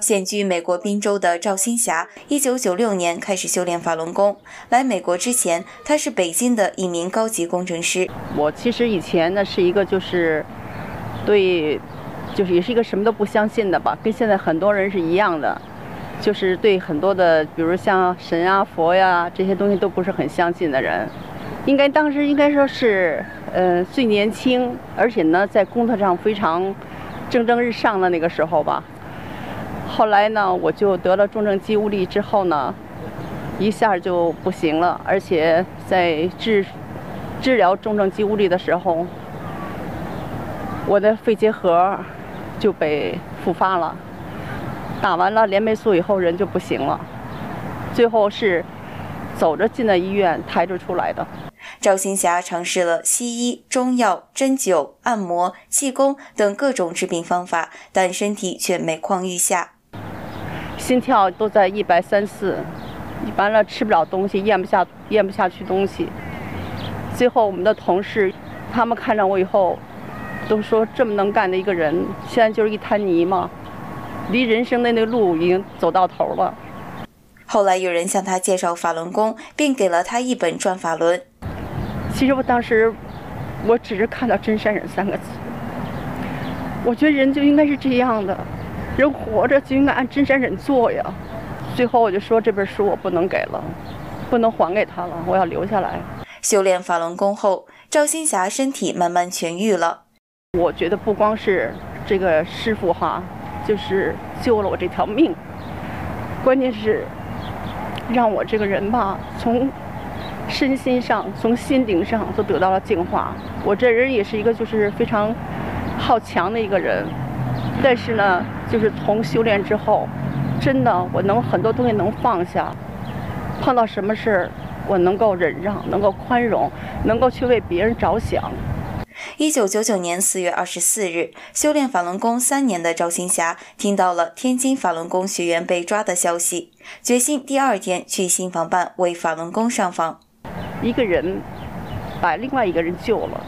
现居美国宾州的赵新霞，一九九六年开始修炼法轮功。来美国之前，她是北京的一名高级工程师。我其实以前呢是一个就是对，就是也是一个什么都不相信的吧，跟现在很多人是一样的，就是对很多的，比如像神啊、佛呀这些东西都不是很相信的人。应该当时应该说是，呃，最年轻，而且呢在工作上非常蒸蒸日上的那个时候吧。后来呢，我就得了重症肌无力之后呢，一下就不行了，而且在治治疗重症肌无力的时候，我的肺结核就被复发了。打完了链霉素以后，人就不行了，最后是走着进的医院，抬着出来的。赵新霞尝试了西医、中药、针灸、按摩、气功等各种治病方法，但身体却每况愈下。心跳都在一百三四，完了吃不了东西，咽不下咽不下去东西。最后我们的同事，他们看着我以后，都说这么能干的一个人，现在就是一滩泥嘛，离人生的那路已经走到头了。后来有人向他介绍法轮功，并给了他一本《转法轮》。其实我当时，我只是看到“真善忍”三个字，我觉得人就应该是这样的，人活着就应该按真善忍做呀。最后我就说这本书我不能给了，不能还给他了，我要留下来。修炼法轮功后，赵新霞身体慢慢痊愈了。我觉得不光是这个师傅哈，就是救了我这条命，关键是让我这个人吧从。身心上，从心灵上都得到了净化。我这人也是一个就是非常好强的一个人，但是呢，就是从修炼之后，真的我能很多东西能放下，碰到什么事儿我能够忍让，能够宽容，能够去为别人着想。一九九九年四月二十四日，修炼法轮功三年的赵新霞听到了天津法轮功学员被抓的消息，决心第二天去新房办为法轮功上访。一个人把另外一个人救了，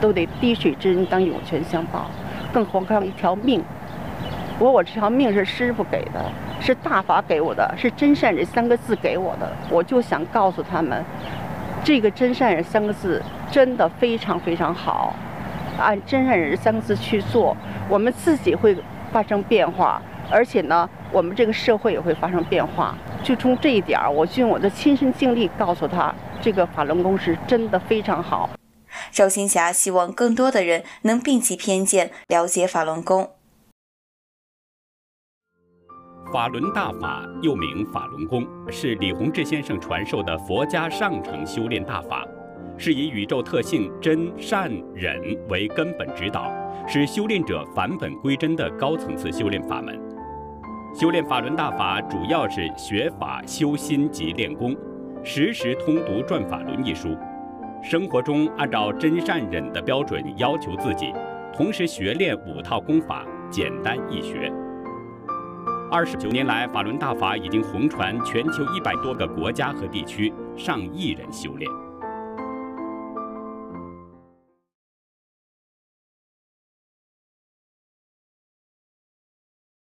都得滴水之恩当涌泉相报，更何况一条命。我我这条命是师傅给的，是大法给我的，是真善忍三个字给我的。我就想告诉他们，这个真善人三个字真的非常非常好，按真善人三个字去做，我们自己会发生变化，而且呢，我们这个社会也会发生变化。就从这一点儿，我就用我的亲身经历告诉他，这个法轮功是真的非常好。赵新霞希望更多的人能摒弃偏见，了解法轮功。法轮大法又名法轮功，是李洪志先生传授的佛家上乘修炼大法，是以宇宙特性真善忍为根本指导，使修炼者返本归真的高层次修炼法门。修炼法轮大法，主要是学法修心及练功，时时通读《转法轮》一书，生活中按照真善忍的标准要求自己，同时学练五套功法，简单易学。二十九年来，法轮大法已经红传全球一百多个国家和地区，上亿人修炼。